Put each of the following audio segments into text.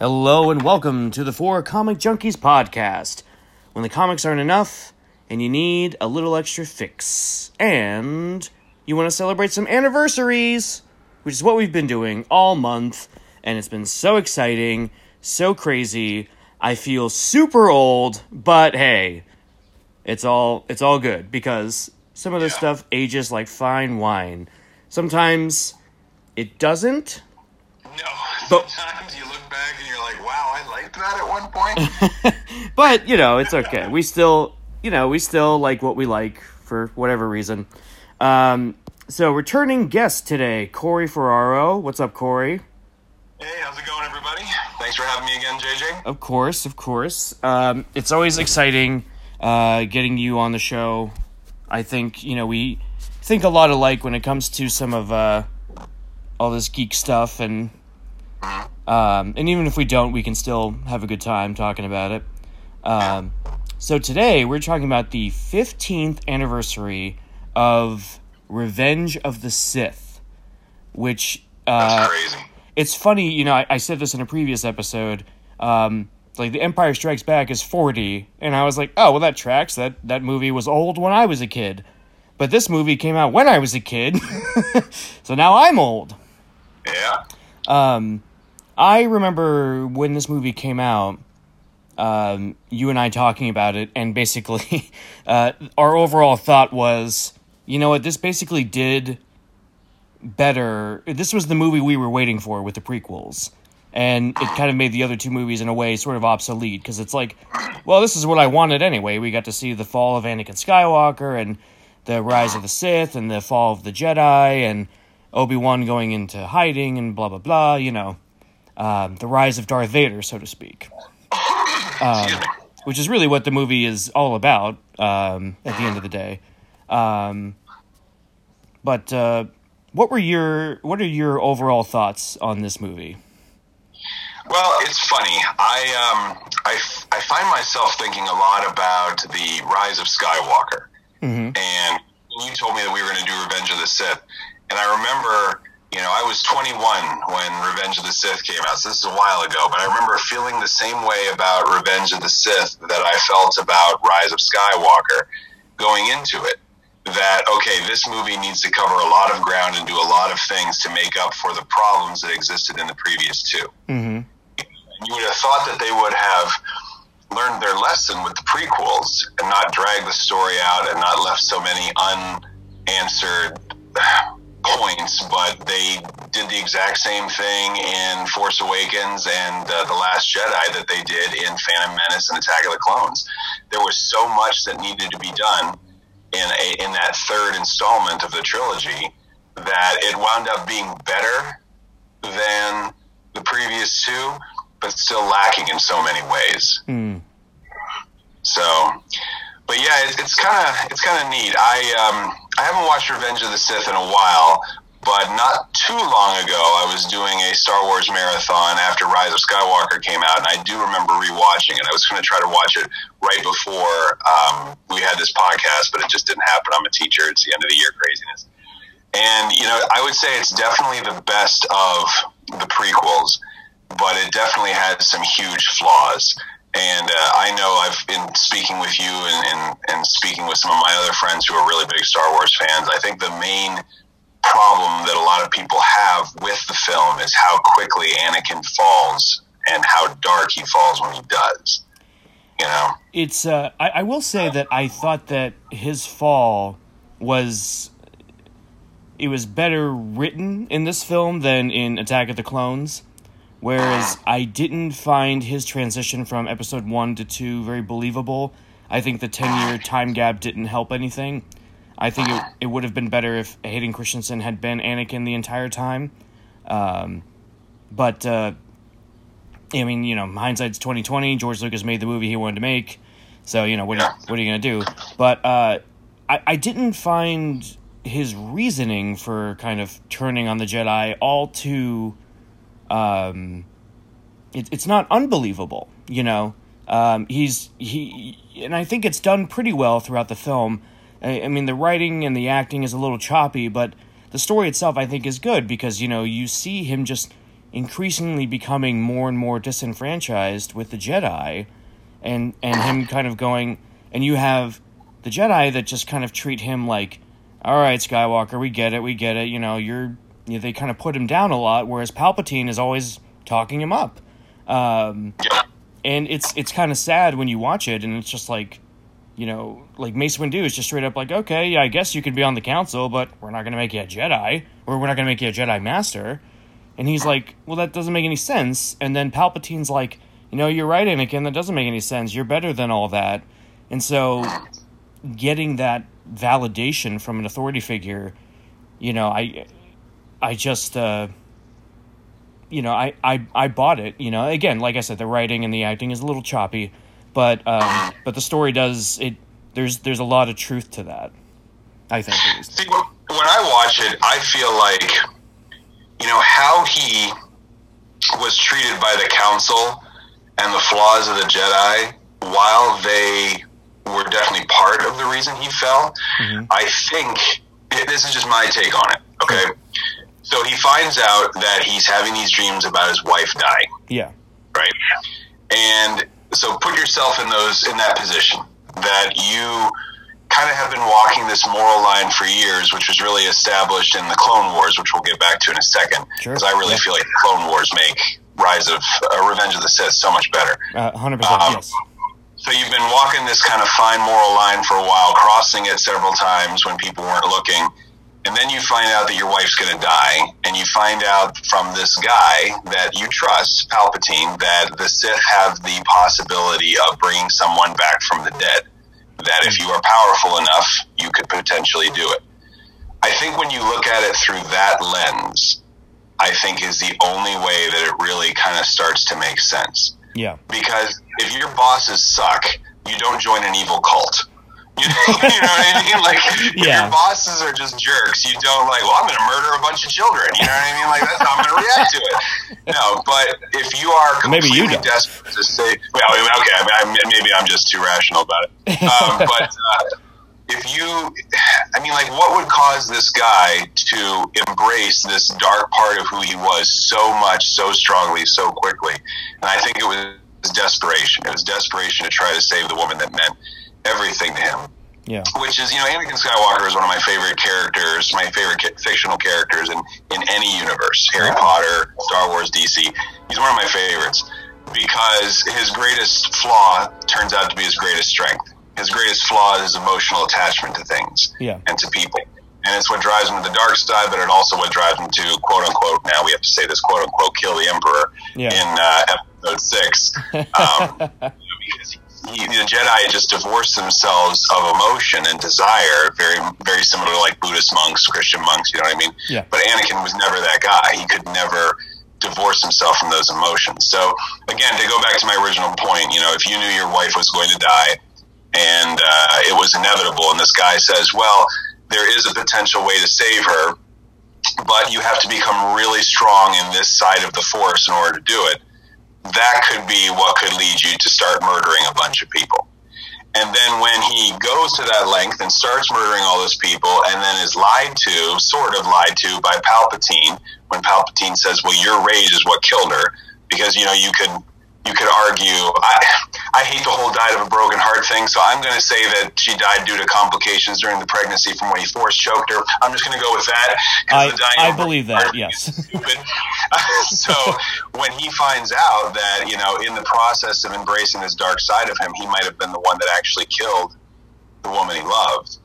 Hello and welcome to the Four Comic Junkies podcast. When the comics aren't enough and you need a little extra fix, and you want to celebrate some anniversaries, which is what we've been doing all month, and it's been so exciting, so crazy. I feel super old, but hey, it's all it's all good because some of this stuff ages like fine wine. Sometimes it doesn't, No. But- Sometimes you look back and you're like, liked that at one point. but you know it's okay we still you know we still like what we like for whatever reason um so returning guest today corey ferraro what's up corey hey, how's it going, everybody? Thanks for having me again, JJ. of course of course um it's always exciting uh getting you on the show i think you know we think a lot alike when it comes to some of uh all this geek stuff and um and even if we don't we can still have a good time talking about it Um, so today we're talking about the 15th anniversary of Revenge of the Sith, which uh, crazy. it's funny, you know, I, I said this in a previous episode. Um, like the Empire Strikes Back is 40, and I was like, oh well, that tracks. That that movie was old when I was a kid, but this movie came out when I was a kid, so now I'm old. Yeah. Um, I remember when this movie came out, um, you and I talking about it, and basically, uh, our overall thought was, you know what, this basically did better. This was the movie we were waiting for with the prequels. And it kind of made the other two movies, in a way, sort of obsolete because it's like, well, this is what I wanted anyway. We got to see the fall of Anakin Skywalker and the rise of the Sith and the fall of the Jedi and Obi Wan going into hiding and blah blah blah. You know, um, the rise of Darth Vader, so to speak, Excuse me. which is really what the movie is all about. Um, at the end of the day, um, but uh, what were your what are your overall thoughts on this movie? Well, it's funny. I um, I, f- I find myself thinking a lot about the rise of Skywalker, Mm-hmm. and you told me that we were going to do Revenge of the Sith, and I remember, you know, I was 21 when Revenge of the Sith came out, so this is a while ago. But I remember feeling the same way about Revenge of the Sith that I felt about Rise of Skywalker going into it. That okay, this movie needs to cover a lot of ground and do a lot of things to make up for the problems that existed in the previous two Mm-hmm. you would have thought that they would have learned their lesson with the prequels and not dragged the story out and not left so many unanswered points, but they did the exact same thing in Force Awakens and uh, The Last Jedi that they did in Phantom Menace and Attack of the Clones. There was so much that needed to be done in a in that third installment of the trilogy that it wound up being better than the previous two, but still lacking in so many ways. Mm. So, but yeah, it, it's kind of it's kind of neat. I um, I haven't watched Revenge of the Sith in a while, but not too long ago, I was doing a Star Wars marathon after Rise of Skywalker came out, and I do remember rewatching it. I was going to try to watch it right before um, we had this podcast, but it just didn't happen. I'm a teacher; it's the end of the year craziness. And you know, I would say it's definitely the best of the prequels, but it definitely has some huge flaws. And uh, I know I've been speaking with you and, and, and speaking with some of my other friends who are really big Star Wars fans. I think the main problem that a lot of people have with the film is how quickly Anakin falls and how dark he falls when he does. You know? It's uh, I, I will say that I thought that his fall was it was better written in this film than in Attack of the Clones. Whereas I didn't find his transition from episode one to two very believable. I think the 10 year time gap didn't help anything. I think it, it would have been better if Hayden Christensen had been Anakin the entire time. Um, but, uh, I mean, you know, hindsight's 2020. George Lucas made the movie he wanted to make. So, you know, what, are, what are you going to do? But uh, I, I didn't find his reasoning for kind of turning on the Jedi all too um, it, it's not unbelievable, you know. Um, he's he, and I think it's done pretty well throughout the film. I, I mean, the writing and the acting is a little choppy, but the story itself, I think, is good because you know you see him just increasingly becoming more and more disenfranchised with the Jedi, and and him kind of going, and you have the Jedi that just kind of treat him like, all right, Skywalker, we get it, we get it. You know, you're you know, they kind of put him down a lot, whereas Palpatine is always talking him up. Um, and it's it's kind of sad when you watch it, and it's just like, you know, like Mace Windu is just straight up like, okay, yeah, I guess you could be on the council, but we're not going to make you a Jedi, or we're not going to make you a Jedi Master. And he's like, well, that doesn't make any sense. And then Palpatine's like, you know, you're right, Anakin, that doesn't make any sense. You're better than all that. And so, getting that validation from an authority figure, you know, I, I just. Uh, you know, I, I, I bought it. You know, again, like I said, the writing and the acting is a little choppy, but um, but the story does it. There's there's a lot of truth to that. I think. See, when I watch it, I feel like, you know, how he was treated by the council and the flaws of the Jedi, while they were definitely part of the reason he fell. Mm-hmm. I think this is just my take on it. Okay. So he finds out that he's having these dreams about his wife dying. Yeah. Right. And so put yourself in those in that position that you kind of have been walking this moral line for years, which was really established in the Clone Wars, which we'll get back to in a second. Because sure. I really yeah. feel like the Clone Wars make Rise of uh, Revenge of the Sith so much better. Uh, hundred uh, percent. Um, yes. So you've been walking this kind of fine moral line for a while, crossing it several times when people weren't looking and then you find out that your wife's going to die, and you find out from this guy that you trust, Palpatine, that the Sith have the possibility of bringing someone back from the dead. That if you are powerful enough, you could potentially do it. I think when you look at it through that lens, I think is the only way that it really kind of starts to make sense. Yeah. Because if your bosses suck, you don't join an evil cult you know, what I mean? Like, yeah. your bosses are just jerks. You don't like, well, I'm going to murder a bunch of children. You know what I mean? Like, that's how I'm going to react to it. No, but if you are completely maybe you don't. desperate to say, well, okay, I mean, maybe I'm just too rational about it. Um, but uh, if you, I mean, like, what would cause this guy to embrace this dark part of who he was so much, so strongly, so quickly? And I think it was desperation. It was desperation to try to save the woman that meant everything to him. Yeah. Which is, you know, Anakin Skywalker is one of my favorite characters, my favorite fictional characters in, in any universe Harry Potter, Star Wars, DC. He's one of my favorites because his greatest flaw turns out to be his greatest strength. His greatest flaw is his emotional attachment to things yeah. and to people. And it's what drives him to the dark side, but it also what drives him to quote unquote, now we have to say this quote unquote, kill the Emperor yeah. in uh, episode six. Um, because he, the Jedi just divorce themselves of emotion and desire, very very similar to like Buddhist monks, Christian monks. You know what I mean? Yeah. But Anakin was never that guy. He could never divorce himself from those emotions. So again, to go back to my original point, you know, if you knew your wife was going to die and uh, it was inevitable, and this guy says, "Well, there is a potential way to save her." But you have to become really strong in this side of the force in order to do it that could be what could lead you to start murdering a bunch of people. And then when he goes to that length and starts murdering all those people and then is lied to, sort of lied to by Palpatine, when Palpatine says, well, your rage is what killed her, because, you know, you could you could argue. I, I hate the whole died of a broken heart thing, so I'm going to say that she died due to complications during the pregnancy from when he force choked her. I'm just going to go with that. I, I believe that, yes. so when he finds out that, you know, in the process of embracing this dark side of him, he might have been the one that actually killed the woman he loved.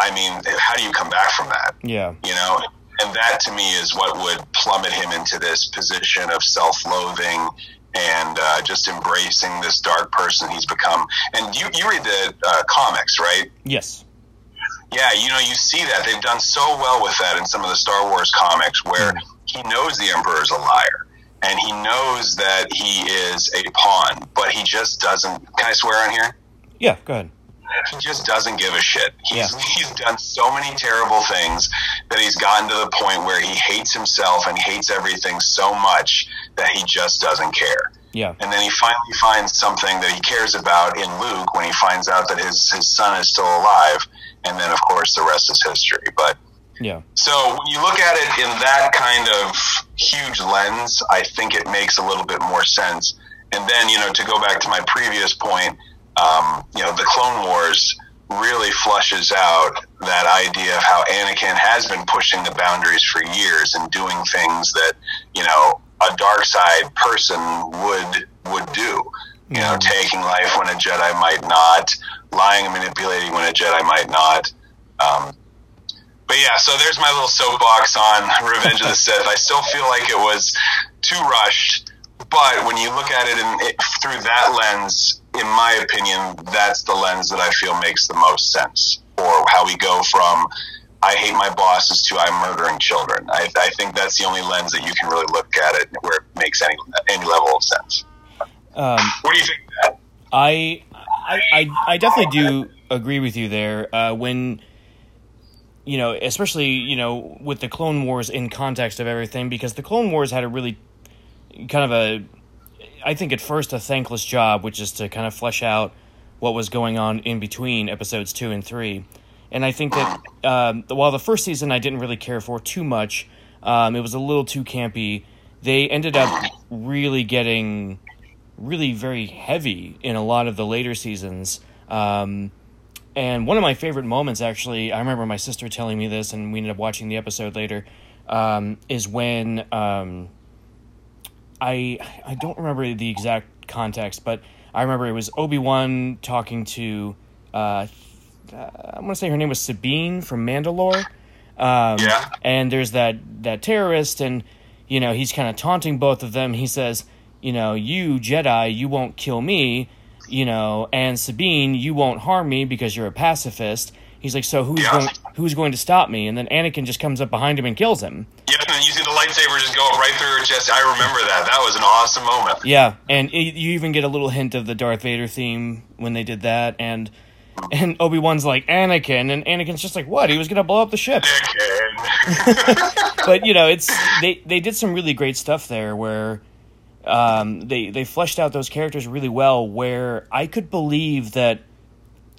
I mean, how do you come back from that? Yeah. You know, and that to me is what would plummet him into this position of self-loathing and uh, just embracing this dark person he's become. And you, you read the uh, comics, right? Yes. Yeah, you know, you see that. They've done so well with that in some of the Star Wars comics where mm. He knows the Emperor's a liar. And he knows that he is a pawn, but he just doesn't. Can I swear on here? Yeah, go ahead he just doesn't give a shit. He's yeah. he's done so many terrible things that he's gotten to the point where he hates himself and hates everything so much that he just doesn't care. Yeah. And then he finally finds something that he cares about in Luke when he finds out that his his son is still alive, and then of course the rest is history. But Yeah. So when you look at it in that kind of huge lens, I think it makes a little bit more sense. And then, you know, to go back to my previous point, um, you know, the Clone Wars really flushes out that idea of how Anakin has been pushing the boundaries for years and doing things that, you know, a dark side person would would do. You know, taking life when a Jedi might not, lying and manipulating when a Jedi might not. Um, but yeah, so there's my little soapbox on Revenge of the Sith. I still feel like it was too rushed, but when you look at it, in, it through that lens, in my opinion, that's the lens that I feel makes the most sense for how we go from I hate my bosses to I'm murdering children. I, I think that's the only lens that you can really look at it where it makes any any level of sense. Um, What do you think? of that? I, I, I, I definitely do agree with you there. Uh, when, you know, especially you know with the Clone Wars in context of everything, because the Clone Wars had a really kind of a, I think at first a thankless job, which is to kind of flesh out what was going on in between episodes two and three. And I think that um, while the first season I didn't really care for too much, um, it was a little too campy. They ended up really getting really very heavy in a lot of the later seasons. Um, and one of my favorite moments, actually, I remember my sister telling me this, and we ended up watching the episode later, um, is when um, I I don't remember the exact context, but I remember it was Obi Wan talking to uh, I want to say her name was Sabine from Mandalore. Um, Yeah. And there's that that terrorist, and you know he's kind of taunting both of them. He says, you know, you Jedi, you won't kill me, you know, and Sabine, you won't harm me because you're a pacifist. He's like, so who's Yeah. going who's going to stop me? And then Anakin just comes up behind him and kills him. Yeah, and then you see the lightsaber just go right through her chest. I remember that. That was an awesome moment. Yeah, and it, you even get a little hint of the Darth Vader theme when they did that, and and Obi Wan's like Anakin, and Anakin's just like, what? He was gonna blow up the ship. Anakin. but you know, it's they they did some really great stuff there where um, they they fleshed out those characters really well. Where I could believe that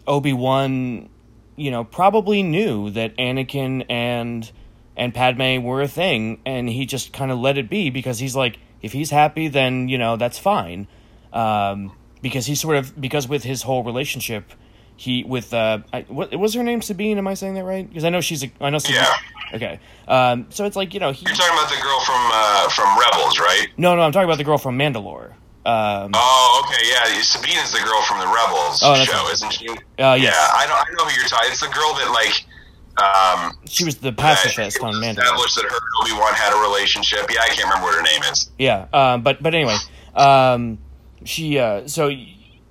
Obi Wan, you know, probably knew that Anakin and and Padme were a thing, and he just kind of let it be because he's like, if he's happy, then you know that's fine. Um, because he sort of because with his whole relationship, he with uh, I, what was her name Sabine? Am I saying that right? Because I know she's a, I know Sabine. Yeah. Okay. Um, so it's like you know he. You're talking about the girl from uh, from Rebels, right? No, no, I'm talking about the girl from Mandalore. Um, Oh, okay, yeah. Sabine is the girl from the Rebels Oh, show, right. isn't she? Uh, Yeah. I know. I know who you're talking. It's the girl that like. Um, she was the pacifist on Mandalore. Established that her and Obi Wan had a relationship. Yeah, I can't remember what her name is. Yeah, um, but but anyway, um, she uh, so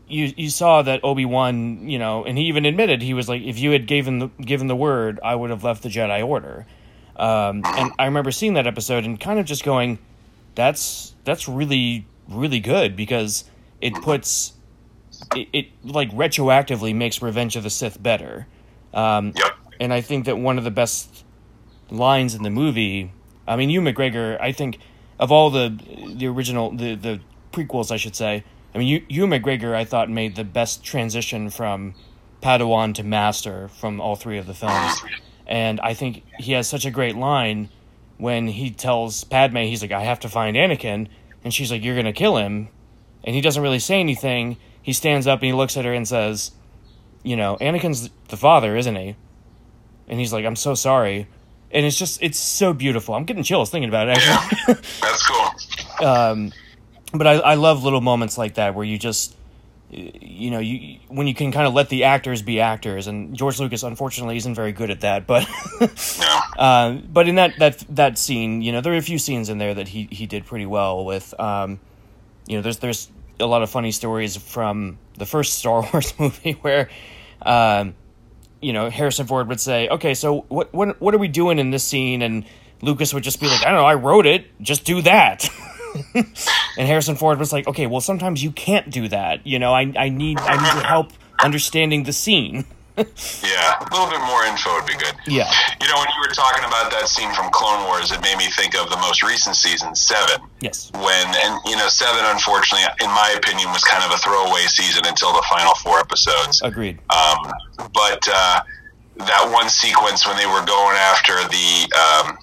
you you saw that Obi Wan, you know, and he even admitted he was like, if you had given the given the word, I would have left the Jedi Order. Um, and I remember seeing that episode and kind of just going, that's that's really really good because it puts it, it like retroactively makes Revenge of the Sith better. Um, Yep. and I think that one of the best lines in the movie. I mean, Ewan McGregor. I think of all the the original the the prequels, I should say. I mean, you, Ewan McGregor. I thought made the best transition from Padawan to Master from all three of the films, and I think he has such a great line when he tells Padme, he's like, "I have to find Anakin," and she's like, "You're gonna kill him," and he doesn't really say anything. He stands up and he looks at her and says, "You know, Anakin's the father, isn't he?" And he's like, "I'm so sorry." And it's just, it's so beautiful. I'm getting chills thinking about it. Actually. That's cool. um, but I, I love little moments like that where you just, you know, you when you can kind of let the actors be actors. And George Lucas, unfortunately, isn't very good at that. But, uh, but in that that that scene, you know, there are a few scenes in there that he he did pretty well with. Um, you know, there's there's a lot of funny stories from the first Star Wars movie where. Um, you know, Harrison Ford would say, "Okay, so what what what are we doing in this scene?" And Lucas would just be like, "I don't know, I wrote it. Just do that." and Harrison Ford was like, "Okay, well, sometimes you can't do that. You know, I I need I need your help understanding the scene." Yeah, a little bit more info would be good. Yeah. You know, when you were talking about that scene from Clone Wars, it made me think of the most recent season, Seven. Yes. When and you know, Seven, unfortunately, in my opinion, was kind of a throwaway season until the final four episodes. Agreed. Um, but uh, that one sequence when they were going after the um,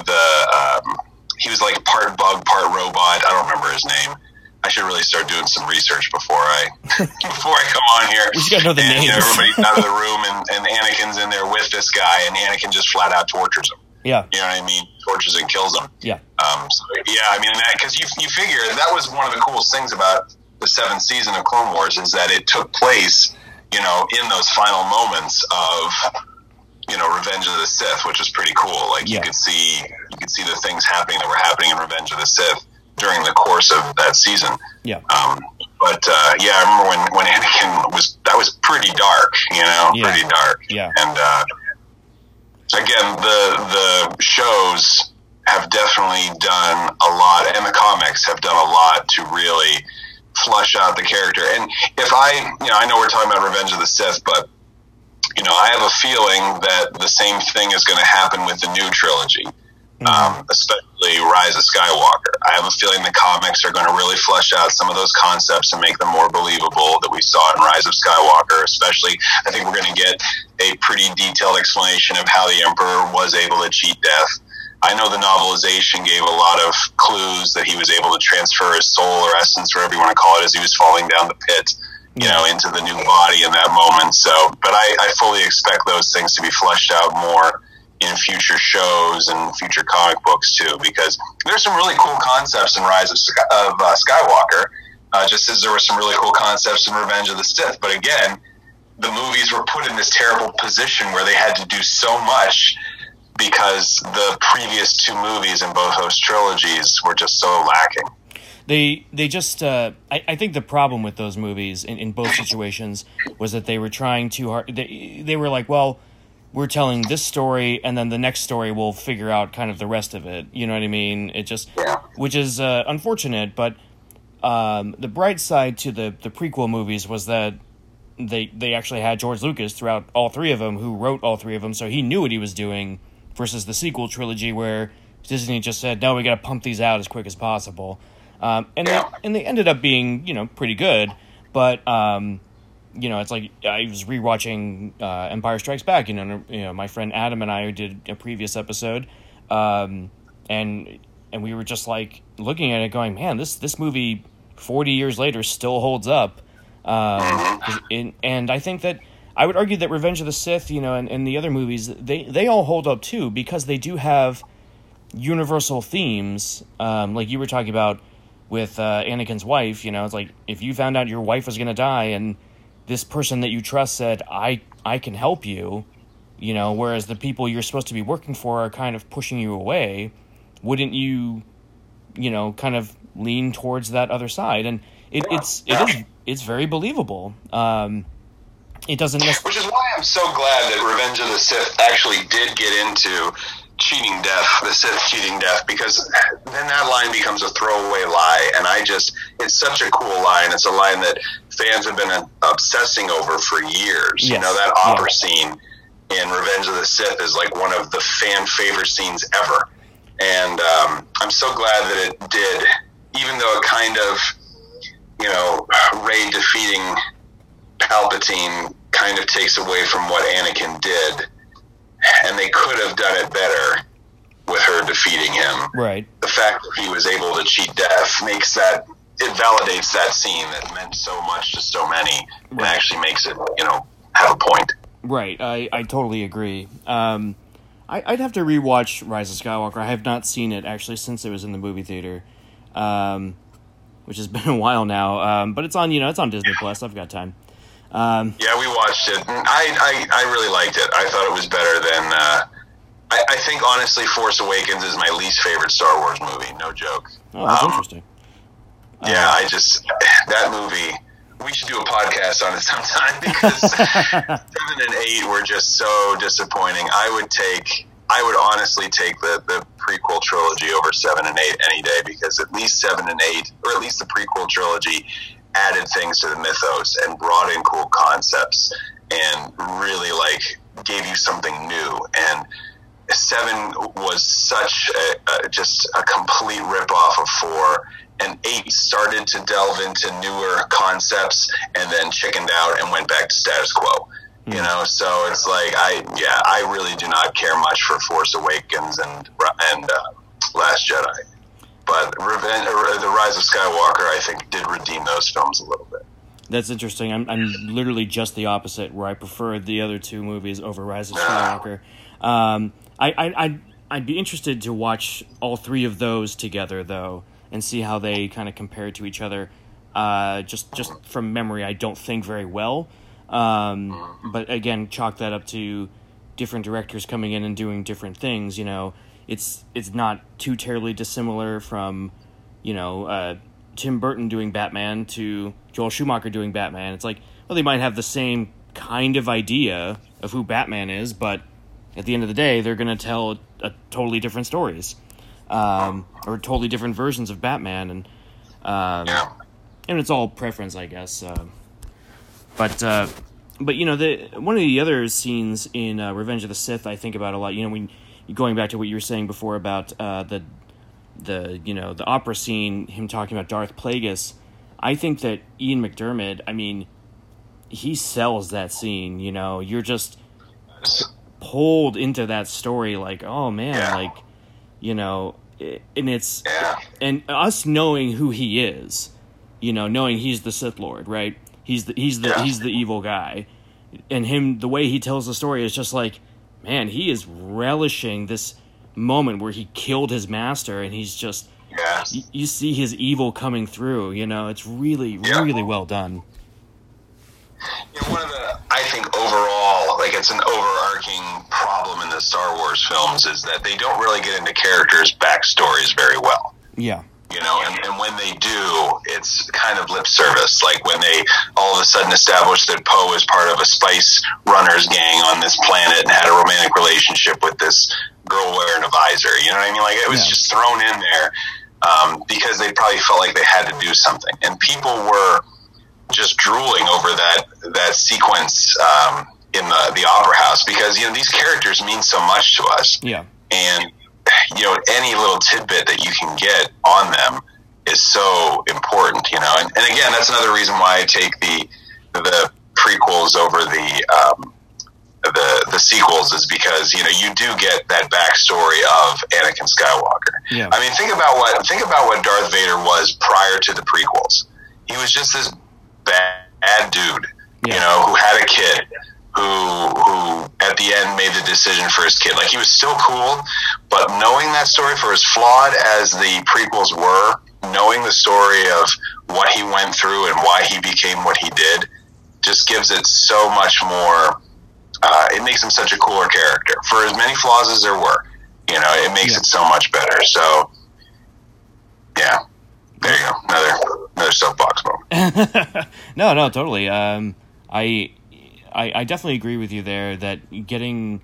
the um, he was like part bug, part robot. I don't remember his name. I should really start doing some research before I before I come on here. We should know the and, names. You know, everybody's out of the room, and, and Anakin's in there with this guy, and Anakin just flat out tortures him. Yeah. You know what I mean? Tortures and kills him. Yeah. Um, so, yeah, I mean, because you you figure that was one of the coolest things about the seventh season of Clone Wars is that it took place, you know, in those final moments of, you know, Revenge of the Sith, which was pretty cool. Like Yeah. you could see you could see the things happening that were happening in Revenge of the Sith during the course of that season. Yeah. Um, but uh, yeah, I remember when when Anakin was that was pretty dark, you know, Yeah. pretty dark. Yeah. And uh, again, the the shows have definitely done a lot, and the comics have done a lot to really flush out the character. And if I, you know, I know we're talking about Revenge of the Sith, but you know, I have a feeling that the same thing is going to happen with the new trilogy um, especially Rise of Skywalker. I have a feeling the comics are going to really flesh out some of those concepts and make them more believable that we saw in Rise of Skywalker. Especially, I think we're going to get a pretty detailed explanation of how the Emperor was able to cheat death. I know the novelization gave a lot of clues that he was able to transfer his soul or essence, whatever you want to call it, as he was falling down the pit, you know, into the new body in that moment. So, but I, I fully expect those things to be fleshed out more in future shows and future comic books too, because there's some really cool concepts in Rise of, Sky, of uh, Skywalker, uh, just as there were some really cool concepts in Revenge of the Sith. But again, the movies were put in this terrible position where they had to do so much because the previous two movies in both those trilogies were just so lacking. They they just uh, I, I think the problem with those movies in, in both situations was that they were trying too hard. They they were like, well, we're telling this story, and then the next story will figure out kind of the rest of it. You know what I mean? It just Yeah. which is uh, unfortunate, but um, the bright side to the the prequel movies was that they they actually had George Lucas throughout all three of them, who wrote all three of them, so he knew what he was doing. Versus the sequel trilogy, where Disney just said, "No, we got to pump these out as quick as possible," um, and Yeah. they and they ended up being you know pretty good, but um, you know it's like I was rewatching uh, Empire Strikes Back. You know, you know, my friend Adam and I did a previous episode, um, and and we were just like looking at it, going, "Man, this this movie." 40 years later still holds up um, and i think that i would argue that revenge of the sith you know and, and the other movies they, they all hold up too because they do have universal themes um, like you were talking about with uh, anakin's wife you know it's like if you found out your wife was to die and this person that you trust said i i can help you you know whereas the people you're supposed to be working for are kind of pushing you away wouldn't you you know kind of lean towards that other side? And it, it's it is it's very believable. Um it doesn't necessarily Which is why I'm so glad that Revenge of the Sith actually did get into cheating death, the Sith cheating death, because then that line becomes a throwaway lie. And I just, it's such a cool line. It's a line that fans have been obsessing over for years. You know, that opera scene in Revenge of the Sith is like one of the fan favorite scenes ever. And um, I'm so glad that it did, even though it kind of, you know, Rey defeating Palpatine kind of takes away from what Anakin did, and they could have done it better with her defeating him. right. The fact that he was able to cheat death makes that it validates that scene that meant so much to so many, and actually makes it you know have a point. right. I i totally agree. Um I, i'd have to rewatch rise of skywalker. I have not seen it actually since it was in the movie theater um which has been a while now. Um but it's on you know it's on disney plus. I've got time um Yeah, we watched it. I, I, I really liked it. I thought it was better than. Uh, I, I think honestly, Force Awakens is my least favorite Star Wars movie. No joke. oh that's Um, interesting Yeah, I just that movie. We should do a podcast on it sometime because seven and eight were just so disappointing. I would take, I would honestly take the the prequel trilogy over seven and eight any day because at least seven and eight, or at least the prequel trilogy, added things to the mythos and brought in cool concepts and really like gave you something new. And seven was such a, a, just a complete ripoff of four. And eight started to delve into newer concepts and then chickened out and went back to status quo. You know, so it's like I yeah I really do not care much for Force Awakens and and uh, Last Jedi, but Revenge, uh, the Rise of Skywalker I think did redeem those films a little bit. That's interesting. I'm I'm literally just the opposite, where I prefer the other two movies over Rise of Skywalker. Um, I I I'd, I'd be interested to watch all three of those together though, and see how they kind of compare to each other. Uh, just just from memory, I don't think very well. Um, but again, chalk that up to different directors coming in and doing different things. You know, it's it's not too terribly dissimilar from, you know, uh, Tim Burton doing Batman to Joel Schumacher doing Batman. It's like, well, they might have the same kind of idea of who Batman is, but at the end of the day, they're going to tell a, a, totally different stories, um, or totally different versions of Batman, and um, and it's all preference, I guess. Uh, but uh, but you know, the one of the other scenes in uh, Revenge of the Sith, I think about a lot. You know, when going back to what you were saying before about uh, the the you know the opera scene, him talking about Darth Plagueis. I think that Ian McDermott, I mean, he sells that scene. You know, you're just pulled into that story, like, oh man, Yeah. like, you know, and it's Yeah. and us knowing who he is, you know, knowing he's the Sith Lord, right? He's the he's the Yeah. he's the evil guy, and him the way he tells the story is just like, man, he is relishing this moment where he killed his master, and he's just Yeah. you, you see his evil coming through. You know, it's really Yeah. really well done. You know, one of the I think overall, like it's an overarching problem in the Star Wars films is that they don't really get into characters' backstories very well. Yeah, You know, and, and when they do, it's kind of lip service. Like when they all of a sudden establish that Poe is part of a spice runners gang on this planet and had a romantic relationship with this girl wearing a visor. You know what I mean? Like it was Yeah. just thrown in there um, because they probably felt like they had to do something, and people were just drooling over that that sequence um, in the the opera house because you know these characters mean so much to us yeah, and you know any little tidbit that you can get on them is so important you know and, and again that's another reason why i take the the prequels over the um, the the sequels is because you know you do get that backstory of Anakin Skywalker. Yeah. I mean, think about what think about what Darth Vader was prior to the prequels. He was just this bad, bad dude, you know, who had a kid, who who at the end made the decision for his kid. Like he was still cool, but knowing that story for as flawed as the prequels were, knowing the story of what he went through and why he became what he did, just gives it so much more. Uh, it makes him such a cooler character. For as many flaws as there were, you know, it makes Yeah. it so much better. So, yeah, there you go. Another another soapbox moment. no, no, totally. Um, I, I, I definitely agree with you there that getting,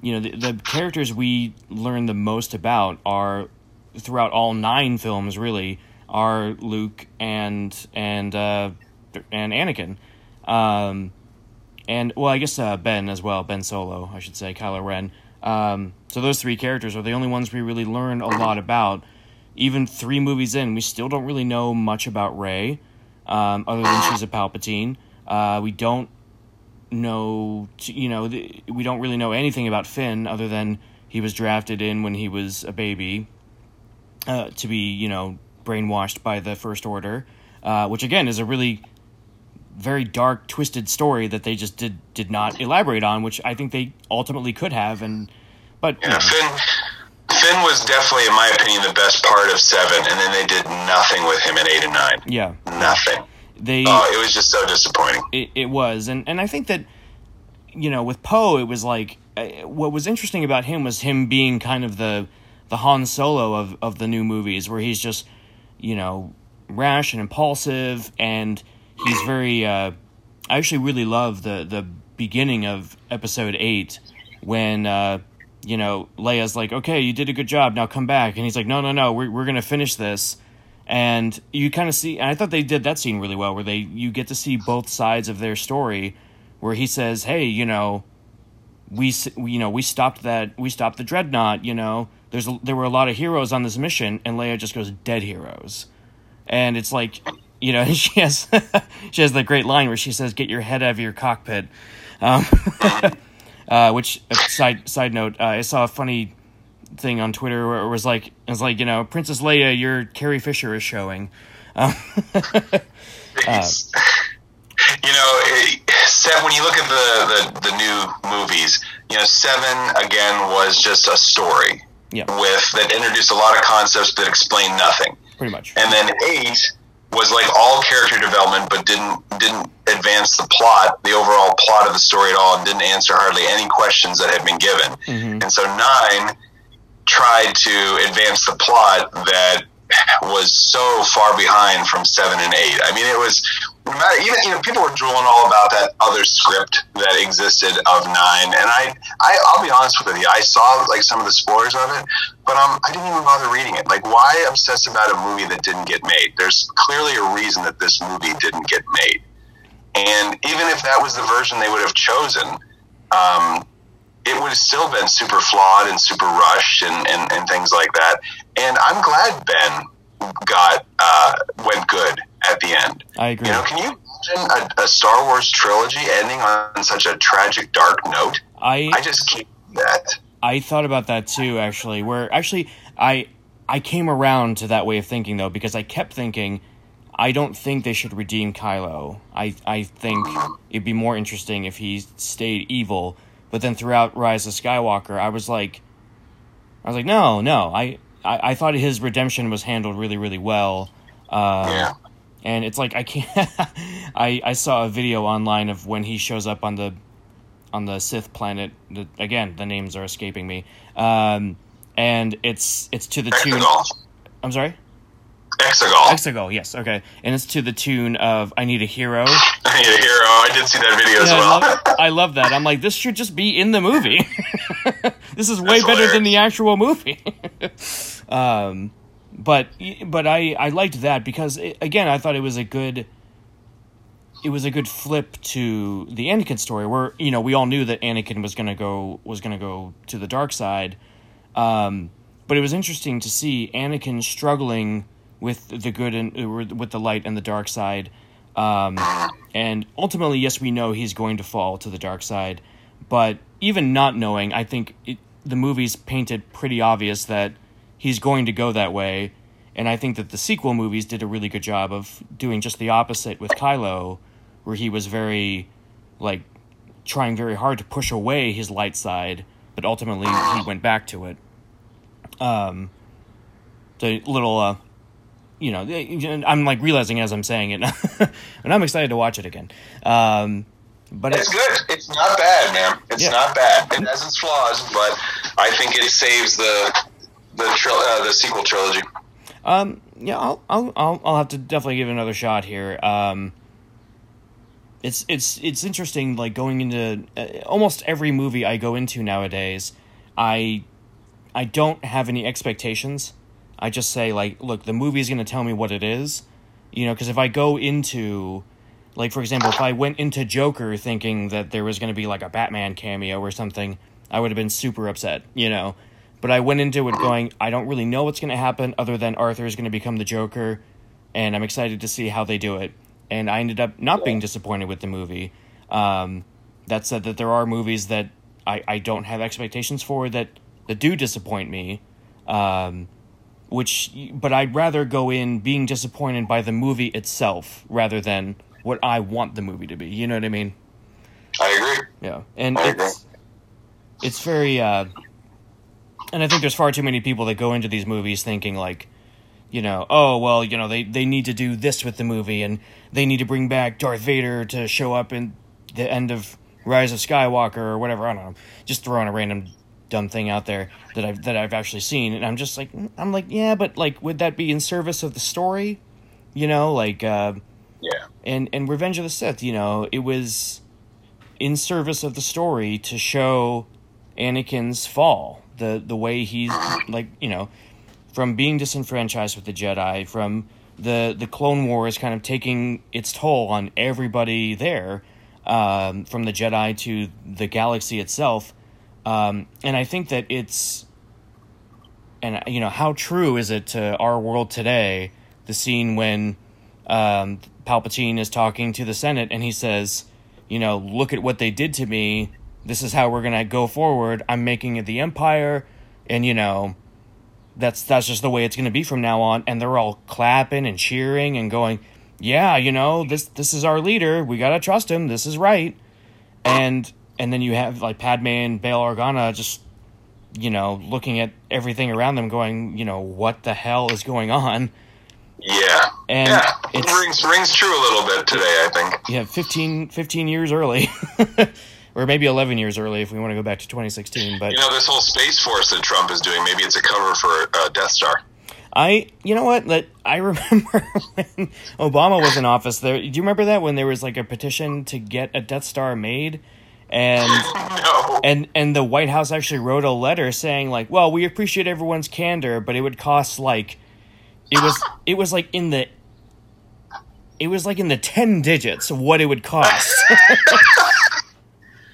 you know, the, the characters we learn the most about are throughout all nine films. Really, are Luke and and uh, and Anakin, um, and well, I guess uh, Ben as well. Ben Solo, I should say, Kylo Ren. Um, so those three characters are the only ones we really learn a lot about. Even three movies in, we still don't really know much about Rey, um, other than she's a Palpatine. Uh, we don't know, you know, we don't really know anything about Finn other than he was drafted in when he was a baby uh, to be, you know, brainwashed by the First Order, uh, which again is a really very dark, twisted story that they just did did not elaborate on, which I think they ultimately could have. And but you know, Finn. Finn was definitely, in my opinion, the best part of seven, and then they did nothing with him in eight and nine. yeah, Nothing. They Oh, it was just so disappointing. it, it was and and i think that you know with poe it was like uh, what was interesting about him was him being kind of the the han solo of of the new movies where he's just you know rash and impulsive and he's very uh i actually really love the the beginning of episode 8 when uh you know leia's like okay you did a good job now come back and he's like no no no we're, we're gonna finish this and you kind of see and i thought they did that scene really well where they you get to see both sides of their story where he says hey you know we you know we stopped that we stopped the dreadnought you know there's a, there were a lot of heroes on this mission and leia just goes dead heroes and it's like you know, she has she has the great line where she says, "Get your head out of your cockpit." Um, uh, which uh, side side note, uh, I saw a funny thing on Twitter where it was like it was like you know Princess Leia, your Carrie Fisher is showing. Um, uh, you know, set when you look at the, the the new movies, you know, Seven again was just a story. Yeah. With that introduced a lot of concepts that explain nothing. Pretty much. And then eight was like all character development, but didn't didn't advance the plot, the overall plot of the story at all, and didn't answer hardly any questions that had been given. Mm-hmm. And so nine tried to advance the plot that was so far behind from seven and eight. I mean, it was no matter even you know people were drooling all about that other script that existed of nine, and I, I I'll be honest with you, I saw like some of the spoilers of it, but um, I didn't even bother reading it. Like, why obsess about a movie that didn't get made? There's clearly a reason that this movie didn't get made, and even if that was the version they would have chosen, um, it would have still been super flawed and super rushed and, and, and things like that. And I'm glad Ben got uh, went good at the end. I agree. You know, can you imagine a, a, Star Wars trilogy ending on such a tragic, dark note? I I just can't that. I thought about that too, actually. Where actually I I came around to that way of thinking though because I kept thinking. I don't think they should redeem Kylo. I, I think it'd be more interesting if he stayed evil. But then throughout Rise of Skywalker, I was like, I was like, no, no. I, I, I thought his redemption was handled really, really well. Uh, yeah. And it's like I can't. I I saw a video online of when he shows up on the on the Sith planet. The, again, the names are escaping me. Um, and it's it's to the tune. I'm sorry. Exegol. Exegol, yes, okay, and it's to the tune of "I Need a Hero." I need a hero. I did see that video yeah, as well. I love, I love, that. I'm like, this should just be in the movie. this is way That's better hilarious. than the actual movie. um, but but I I liked that because it, again I thought it was a good. It was a good flip to the Anakin story, where you know we all knew that Anakin was gonna go was gonna go to the dark side, um, but it was interesting to see Anakin struggling with the good and uh, with the light and the dark side. Um, and ultimately, yes, we know he's going to fall to the dark side, but even not knowing, I think it, the movie's painted pretty obvious that he's going to go that way. And I think that the sequel movies did a really good job of doing just the opposite with Kylo, where he was very, like, trying very hard to push away his light side, but ultimately he went back to it. Um, the little uh, you know, I'm like realizing as I'm saying it, and I'm excited to watch it again. Um, but it's, good. It's not bad, man. It's yeah. not bad. It has its flaws, but I think it saves the the uh, the sequel trilogy. Um, yeah, I'll, I'll I'll I'll have to definitely give it another shot here. Um, it's it's it's interesting, like going into uh, almost every movie I go into nowadays. I I don't have any expectations I just say like, look, the movie's going to tell me what it is, you know, because if I go into like for example, if I went into Joker thinking that there was going to be like a Batman cameo or something, I would have been super upset, you know. But I went into it going, I don't really know what's going to happen other than Arthur is going to become the Joker, and I'm excited to see how they do it. And I ended up not being disappointed with the movie. Um, that said, that there are movies that I, I don't have expectations for that that do disappoint me. Um, which but I'd rather go in being disappointed by the movie itself rather than what I want the movie to be. You know what I mean? I agree. Yeah. And I it's agree. it's very uh and I think there's far too many people that go into these movies thinking like you know, oh well, you know, they they need to do this with the movie and they need to bring back Darth Vader to show up in the end of Rise of Skywalker or whatever. I don't know. Just throwing a random dumb thing out there that I've that I've actually seen, and I'm just like I'm like yeah, but like would that be in service of the story? You know, like uh, yeah, and and Revenge of the Sith, you know, it was in service of the story to show Anakin's fall, the the way he's like you know from being disenfranchised with the Jedi, from the the Clone War is kind of taking its toll on everybody there, um, from the Jedi to the galaxy itself um, and I think that it's, and you know, how true is it to our world today? The scene when um, Palpatine is talking to the Senate, and he says, "You know, look at what they did to me. This is how we're gonna go forward. I'm making it the Empire, and you know." That's that's just the way it's to be from now on, and they're all clapping and cheering and going, "Yeah, you know this this is our leader. We gotta trust him. This is right." And and then you have like Padme and Bail Organa just you know looking at everything around them, going, you know, what the hell is going on? Yeah, And yeah, it's- rings rings true a little bit today. I think. Yeah, 15, 15 years early, or maybe eleven years early if we want to go back to twenty sixteen. But You know, this whole space force that Trump is doing, maybe it's a cover for uh, Death Star. I, you know what? That I remember when Obama was in office. There, do you remember that when there was like a petition to get a Death Star made, and No. and and the White House actually wrote a letter saying like, well, we appreciate everyone's candor, but it would cost like, it was it was like in the, it was like in the ten digits of what it would cost.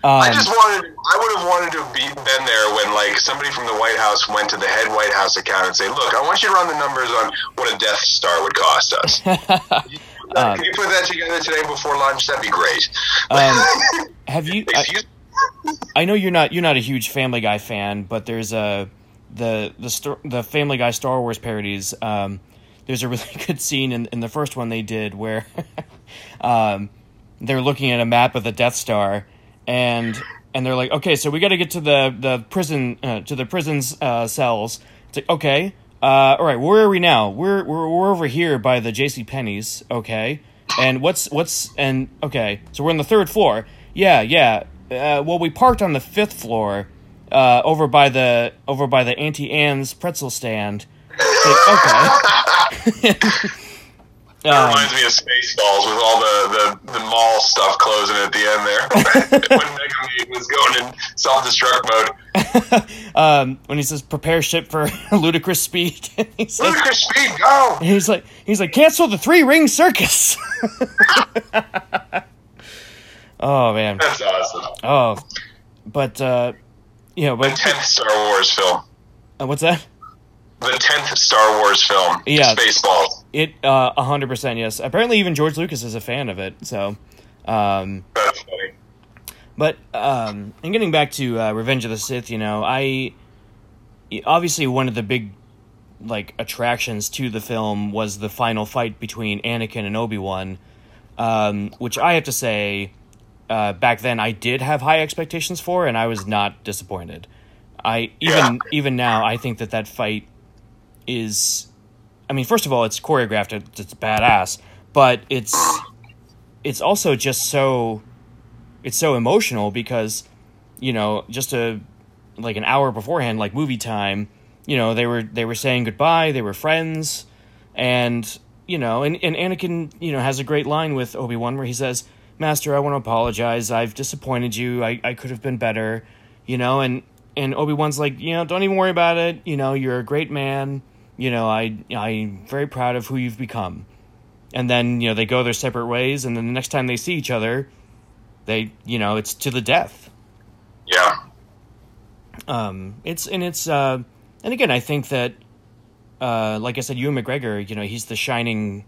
I um, just wanted, I would have wanted to have be, been there when, like, somebody from the White House went to the head White House account and say, "Look, I want you to run the numbers on what a Death Star would cost us." Uh, Can you put that together today before lunch? That'd be great. Um, have you? I, I know you're not you're not a huge Family Guy fan, but there's a the the the Family Guy Star Wars parodies. Um, there's a really good scene in in the first one they did where um, they're looking at a map of the Death Star and and they're like, okay, so we got to get to the the prison uh, to the prison's uh, cells. It's like, okay, uh, all right, where are we now? We're we're we're over here by the J.C. Penney's. Okay, and what's what's and okay, so we're on the third floor. Yeah, yeah. Uh, well, we parked on the fifth floor, uh, over by the over by the Auntie Anne's pretzel stand. Like, okay. That Um, reminds me of Spaceballs with all the, the, the mall stuff closing at the end there. when Mega Maid was going in self destruct mode. um, when he says prepare ship for ludicrous speed, he says, Ludicrous speed, go! he's like he's like cancel the three ring circus. oh man, That's awesome. oh, but uh, you know, The 10th Star Wars film. uh, what's that? The 10th Star Wars film. Yeah. Spaceballs. It uh, a hundred percent yes. Apparently, even George Lucas is a fan of it. So, um, That's funny. But um, and getting back to uh, Revenge of the Sith, you know, I obviously one of the big like attractions to the film was the final fight between Anakin and Obi Wan, um, which I have to say, uh, back then I did have high expectations for, and I was not disappointed. I even Yeah. even now I think that that fight is, I mean, first of all, it's choreographed, it's, badass, but it's it's also just so it's so emotional because you know just a like an hour beforehand like movie time you know they were they were saying goodbye they were friends and you know and, and anakin you know has a great line with obi-wan where he says master i want to apologize. I've disappointed you. I, I could have been better you know and and obi-wan's like you know don't even worry about it. You know you're a great man you know i i'm very proud of who you've become and then you know they go their separate ways and then the next time they see each other they you know it's to the death Yeah. um it's and it's uh and again i think that uh like i said ewan mcgregor you know he's the shining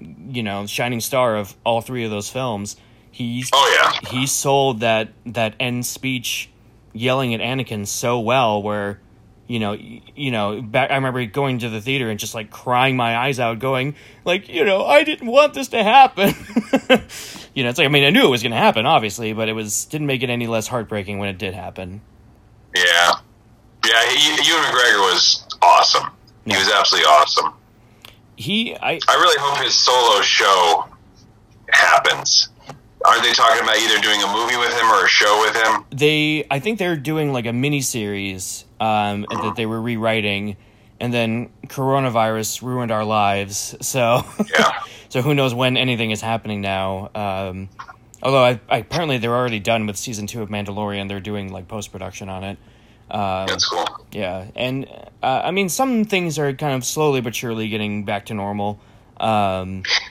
you know shining star of all three of those films he's Oh, yeah. he sold that that end speech yelling at anakin so well where you know you know back i remember going to the theater and just like crying my eyes out going like you know i didn't want this to happen you know it's like i mean i knew it was going to happen obviously but it was didn't make it any less heartbreaking when it did happen Yeah. Yeah, he, Ewan McGregor was awesome. He was absolutely awesome. he i I really hope his solo show happens. Aren't they talking about either doing a movie with him or a show with him? they i think they're doing like a mini series um that they were rewriting and then coronavirus ruined our lives so Yeah. so who knows when anything is happening now um although I, I, apparently they're already done with season two of mandalorian they're doing like post-production on it um, That's cool. yeah and uh, i mean some things are kind of slowly but surely getting back to normal um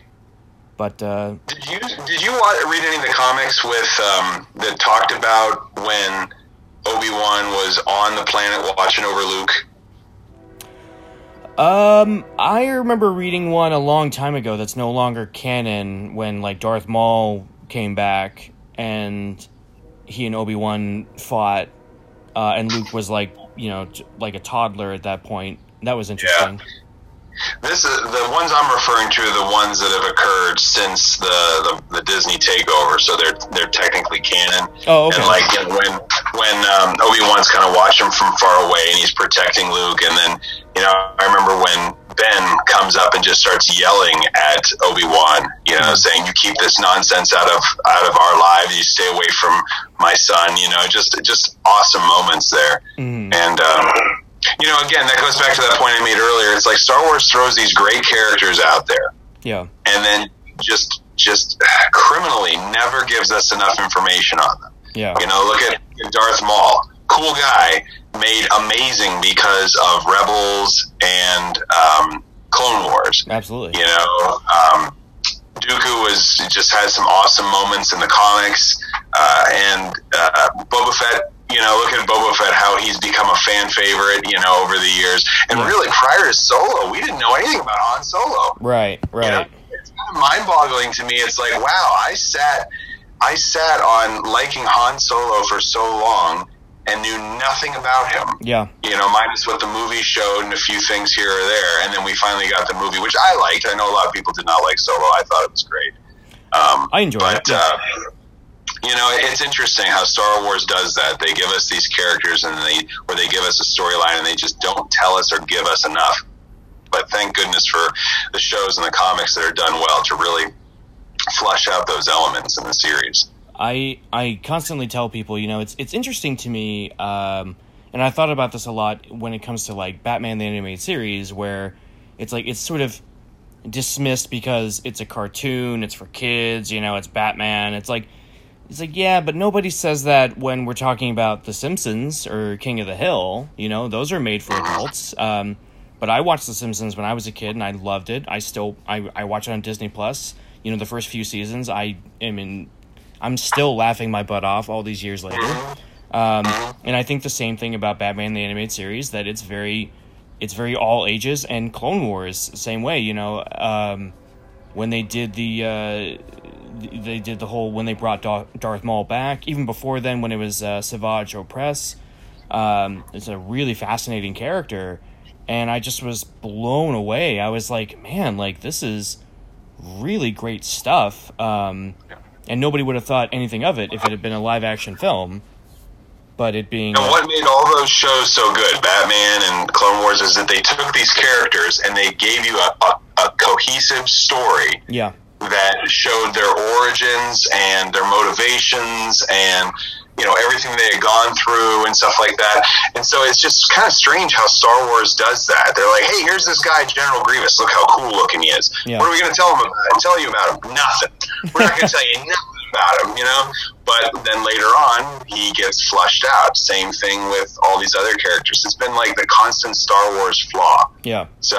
but uh Did you did you read any of the comics with um, that talked about when Obi Wan was on the planet watching over Luke? Um, I remember reading one a long time ago that's no longer canon when like Darth Maul came back and he and Obi Wan fought, uh, and Luke was like you know like a toddler at that point. That was interesting. This is the ones I'm referring to are the ones that have occurred since the, the, the Disney takeover, so they're they're technically canon. Oh, okay. And like you know, when when um, Obi Wan's kind of watching from far away and he's protecting Luke, and then you know I remember when Ben comes up and just starts yelling at Obi Wan, you know, saying, "You keep this nonsense out of out of our lives. You stay away from my son." You know, just just awesome moments there. Mhm. And um, you know, again, that goes back to that point I made earlier. It's like Star Wars throws these great characters out there, Yeah. and then just just criminally never gives us enough information on them. Yeah. You know, look at Darth Maul, cool guy, made amazing because of Rebels and um, Clone Wars. Absolutely. You know, um, Dooku was just had some awesome moments in the comics, uh, and uh, Boba Fett. You know, look at Boba Fett, how he's become a fan favorite. You know, over the years, and Yeah. really prior to Solo, we didn't know anything about Han Solo. Right. Right. You know, it's kind of mind-boggling to me. It's like, wow, I sat, I sat on liking Han Solo for so long and knew nothing about him. Yeah. You know, minus what the movie showed and a few things here or there, and then we finally got the movie, which I liked. I know a lot of people did not like Solo. I thought it was great. Um, I enjoyed but, it, yeah. uh, you know, it's interesting how Star Wars does that. They give us these characters, and they or they give us a storyline, and they just don't tell us or give us enough. But thank goodness for the shows and the comics that are done well to really flush out those elements in the series. I I constantly tell people, you know, it's it's interesting to me, um, and I thought about this a lot when it comes to like Batman the animated series, where it's like it's sort of dismissed because it's a cartoon, it's for kids, you know, it's Batman. It's like it's like yeah, but nobody says that when we're talking about The Simpsons or King of the Hill. You know, those are made for adults. Um, but I watched The Simpsons when I was a kid, and I loved it. I still I I watch it on Disney Plus. You know, the first few seasons, I am in I'm still laughing my butt off all these years later. Um, and I think the same thing about Batman the animated series that it's very, it's very all ages and Clone Wars same way. You know, um, when they did the, uh, they did the whole when they brought Darth Maul back. Even before then, when it was uh, Savage Opress, um, it's a really fascinating character, and I just was blown away. I was like, man, like this is really great stuff. Um, and nobody would have thought anything of it if it had been a live action film. But it being And what made all those shows so good, Batman and Clone Wars, is that they took these characters and they gave you a, a, a cohesive story yeah, that showed their origins and their motivations and you know everything they had gone through and stuff like that. And so it's just kind of strange how Star Wars does that. They're like, "Hey, here's this guy General Grievous. Look how cool looking he is. Yeah. What are we going to tell him about? Tell you about him? Nothing. We're not going to tell you nothing about him. You know." But then later on, he gets flushed out. Same thing with all these other characters. It's been like the constant Star Wars flaw. yeah, So,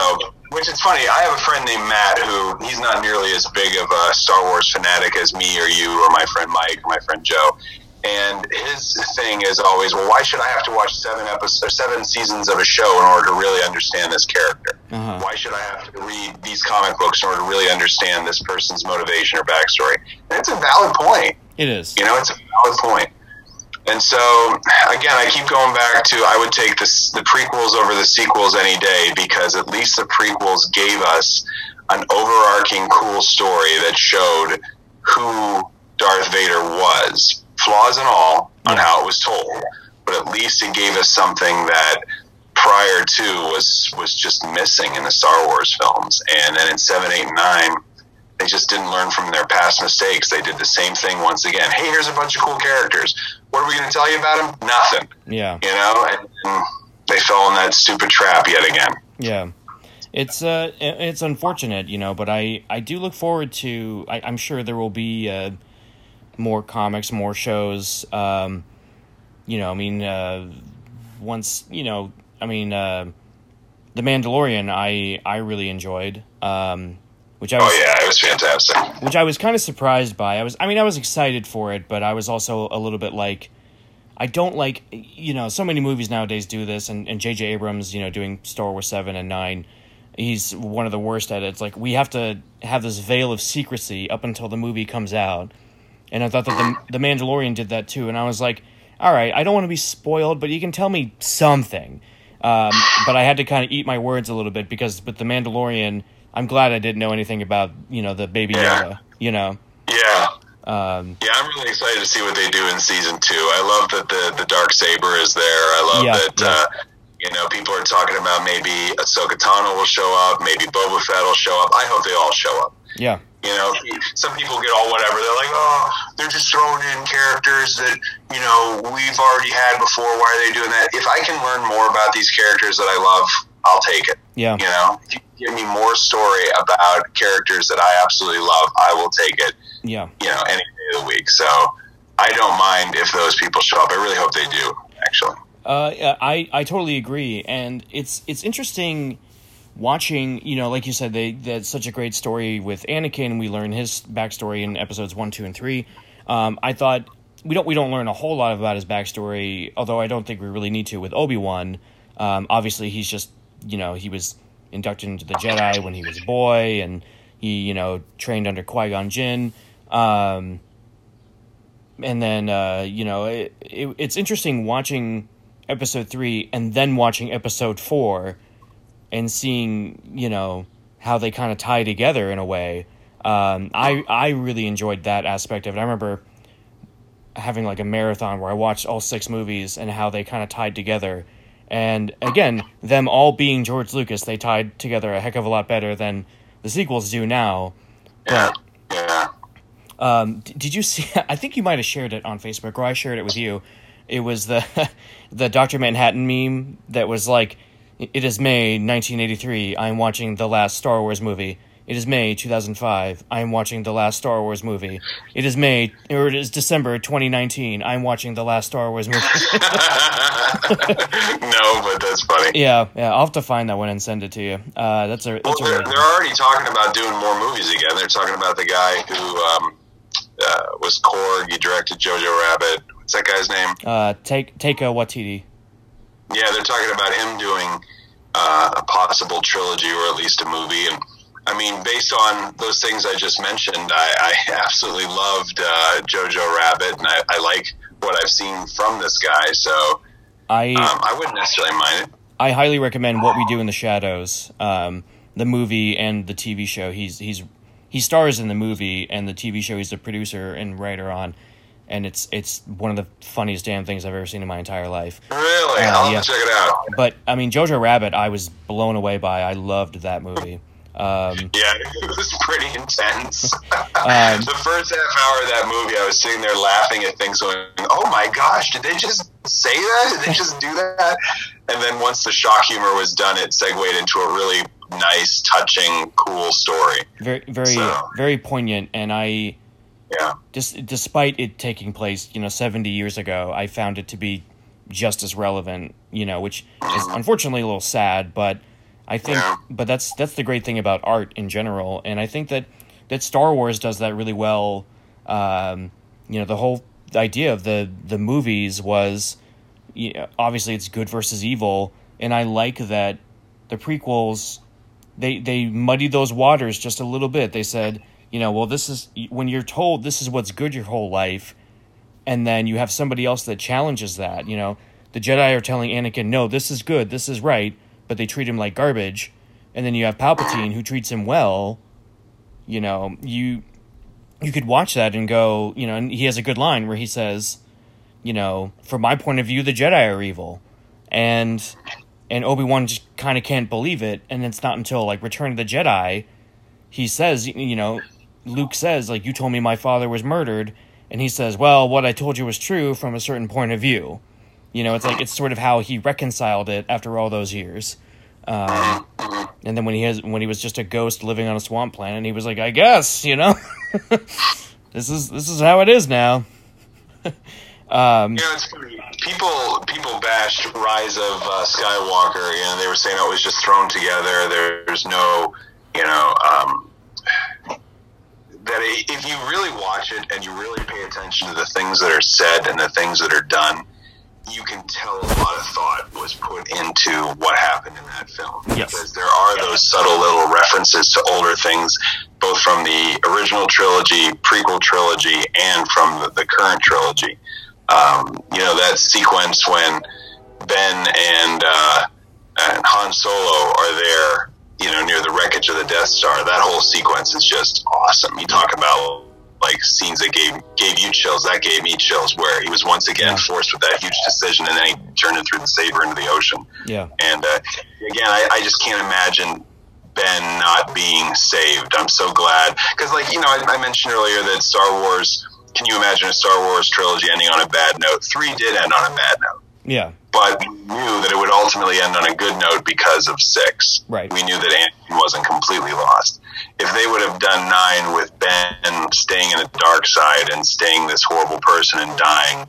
which is funny. I have a friend named Matt who he's not nearly as big of a Star Wars fanatic as me or you or my friend Mike or my friend Joe. And his thing is always, well, why should I have to watch seven episodes or seven seasons of a show in order to really understand this character? Uh-huh. Why should I have to read these comic books in order to really understand this person's motivation or backstory? And it's a valid point. it is. You know, it's a valid point. And so, again, I keep going back to I would take this, the prequels over the sequels any day because at least the prequels gave us an overarching cool story that showed who Darth Vader was, flaws and all, on how it was told. But at least it gave us something that prior to was was just missing in the Star Wars films. And then in seven, eight, and nine, they just didn't learn from their past mistakes. They did the same thing once again. Hey, here's a bunch of cool characters. What are we going to tell you about them? Nothing. Yeah, You know, and, and they fell in that stupid trap yet again. yeah. It's uh, it's unfortunate, you know, but I I do look forward to. I, I'm sure there will be uh, more comics, more shows. Um, you know, I mean, uh, once you know, I mean, uh, the Mandalorian, I I really enjoyed. Um, which I was, Oh yeah, it was fantastic. which I was kind of surprised by. I was, I mean, I was excited for it, but I was also a little bit like, I don't like, you know, so many movies nowadays do this, and and J.J. Abrams, you know, doing Star Wars seven and nine, he's one of the worst at it. It's like we have to have this veil of secrecy up until the movie comes out. And I thought that the the Mandalorian did that too. And I was like, all right, I don't want to be spoiled, but you can tell me something. Um, but I had to kind of eat my words a little bit because with the Mandalorian, I'm glad I didn't know anything about you know the baby Yeah. Yoda. You know, Yeah. um, Yeah, I'm really excited to see what they do in season two. I love that the the dark saber is there. I love Yeah, that yeah. uh, you know people are talking about maybe Ahsoka Tano will show up, maybe Boba Fett will show up. I hope they all show up. yeah, You know, some people get all whatever. They're like, oh, they're just throwing in characters that you know we've already had before. Why are they doing that? If I can learn more about these characters that I love, I'll take it. Yeah, You know, if you give me more story about characters that I absolutely love, I will take it yeah. you know, any day of the week. So I don't mind if those people show up. I really hope they do, actually. Uh, I I totally agree, and it's it's interesting watching. You know, like you said, they that's such a great story with Anakin. We learn his backstory in episodes one, two, and three. Um, I thought we don't we don't learn a whole lot about his backstory, although I don't think we really need to with Obi Wan. Um, obviously, he's just you know he was inducted into the Jedi when he was a boy, and he you know trained under Qui Gon Jinn. Um, and then uh, you know it, it, it's interesting watching episode three and then watching episode four and seeing you know how they kind of tie together in a way um, i i really enjoyed that aspect of it i remember having like a marathon where i watched all six movies and how they kind of tied together and again them all being george lucas they tied together a heck of a lot better than the sequels do now But Yeah. um, d- did you see? I think you might have shared it on Facebook, or I shared it with you. It was the the Doctor Manhattan meme that was like, "It is May 1983. I am watching the last Star Wars movie. It is May 2005. I am watching the last Star Wars movie. It is May or it is December 2019. I am watching the last Star Wars movie." no, but that's funny. yeah, yeah. I'll have to find that one and send it to you. Uh, that's a Well, that's a they're, they're already talking about doing more movies again. They're talking about the guy who um, uh, was Korg. He directed Jojo Rabbit. What's that guy's name? uh, take Taika Waititi. Yeah, they're talking about him doing uh, a possible trilogy or at least a movie. And I mean, based on those things I just mentioned, I, I absolutely loved uh, Jojo Rabbit, and I, I like what I've seen from this guy. So I um, I wouldn't necessarily mind it. I highly recommend What We Do in the Shadows, um, the movie and the TV show. He's he's he stars in the movie and the TV show. He's the producer and writer on, and it's it's one of the funniest damn things I've ever seen in my entire life. Really, Uh, I'll yeah. check it out. But I mean, Jojo Rabbit, I was blown away by. I loved that movie. Um, Yeah, it was pretty intense. Um, the first half hour of that movie, I was sitting there laughing at things, going, "Oh my gosh, did they just say that? Did they just do that?" And then once the shock humor was done, it segued into a really nice, touching, cool story. very very So- very poignant, and I Yeah, just despite it taking place, you know, 70 years ago, I found it to be just as relevant, you know, which is unfortunately a little sad, but I think Yeah. but that's that's the great thing about art in general, and I think that that Star Wars does that really well. Um, you know, the whole idea of the the movies was you know, obviously it's good versus evil, and I like that the prequels they they muddied those waters just a little bit. They said, you know, well, this is when you're told this is what's good your whole life, and then you have somebody else that challenges that. You know, the Jedi are telling Anakin, no, this is good, this is right, but they treat him like garbage, and then you have Palpatine who treats him well. You know, you you could watch that and go, you know, and he has a good line where he says, you know, from my point of view, the Jedi are evil, and and Obi Wan just kind of can't believe it, and it's not until like Return of the Jedi, he says, you know, Luke says like you told me my father was murdered, and he says, well, what I told you was true from a certain point of view. You know, it's like it's sort of how he reconciled it after all those years. Um, and then when he has when he was just a ghost living on a swamp planet, he was like, I guess, you know, this is this is how it is now. um, you know, it's funny. People people bashed Rise of uh, Skywalker. You know, they were saying oh, it was just thrown together. There's no, you know, um, that if you really watch it and you really pay attention to the things that are said and the things that are done, you can tell a lot of thought was put into what happened in that film. Yes. Because there are those subtle little references to older things, both from the original trilogy, prequel trilogy, and from the, the current trilogy. Um, you know, that sequence when Ben and, uh, and Han Solo are there, you know, near the wreckage of the Death Star. That whole sequence is just awesome. You talk about like scenes that gave gave you chills. That gave me chills. Where he was once again Yeah. forced with that huge decision, and then he turned it through the saber into the ocean. Yeah. And uh, again, I, I just can't imagine Ben not being saved. I'm so glad because, like you know, I, I mentioned earlier that Star Wars. Can you imagine a Star Wars trilogy ending on a bad note? Three did end on a bad note Yeah. but we knew that it would ultimately end on a good note because of six. Right. We knew that Anakin wasn't completely lost. If they would have done nine with Ben staying in the dark side and staying this horrible person and dying,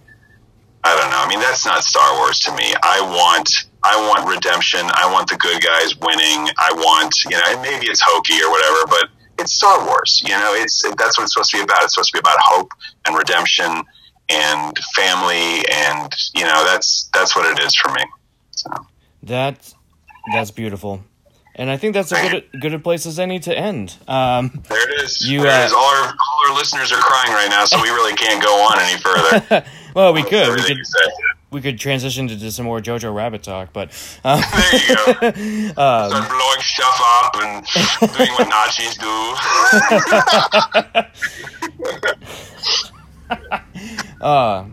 I don't know. I mean, that's not Star Wars to me. I want, I want redemption. I want the good guys winning. I want, you know, maybe it's hokey or whatever, but it's Star Wars. You know, it's that's what it's supposed to be about. It's supposed to be about hope and redemption and family, and you know, that's that's what it is for me. So, That that's beautiful, and I think that's a good good a place as any to end. Um, there it is. You, there uh, it is. All our all our listeners are crying right now, so we really can't go on any further. well, we could we could we could transition to some more Jojo Rabbit talk, but uh, There you go. Um, Start blowing stuff up and doing what Nazis do. uh,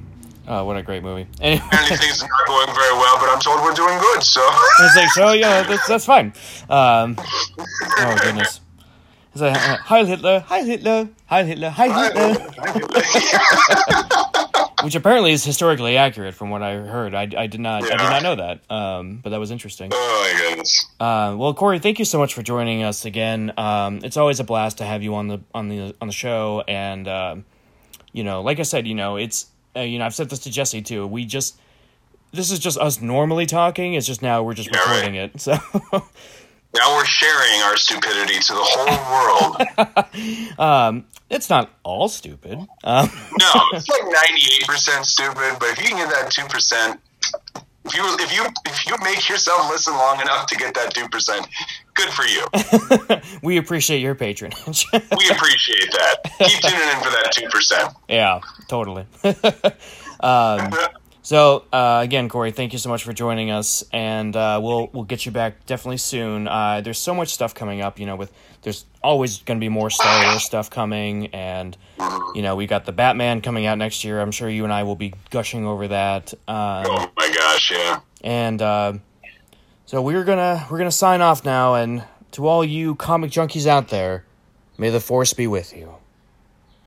oh, what a great movie. Anyway, Apparently things are not going very well, but I'm told we're doing good. So it's like so yeah, that's that's fine. Um, oh goodness. It's like, uh, Heil Hitler, Heil Hitler, Heil Hitler, Heil Hitler. which apparently is historically accurate from what I heard. I, I did not I did not know that, um, but that was interesting. oh my goodness. Uh, well, Corey, thank you so much for joining us again. Um, it's always a blast to have you on the on the on the show, and um, you know, like I said, you know, it's uh, you know, I've said this to Jesse too. We just this is just us normally talking. It's just now we're just Yeah, right. recording it. So, Now we're sharing our stupidity to the whole world. um, it's not all stupid. Um, No, it's like ninety-eight percent stupid. But if you can get that two percent, if you if you if you make yourself listen long enough to get that two percent, good for you. we appreciate your patronage. We appreciate that. Keep tuning in for that two percent. yeah, totally. um, So uh, again, Corey, thank you so much for joining us, and uh, we'll we'll get you back definitely soon. Uh, there's so much stuff coming up, you know. With there's always going to be more Star Wars stuff coming, and you know we got the Batman coming out next year. I'm sure you and I will be gushing over that. Um, Oh my gosh, yeah. and uh, so we're gonna we're gonna sign off now, and to all you comic junkies out there, may the Force be with you.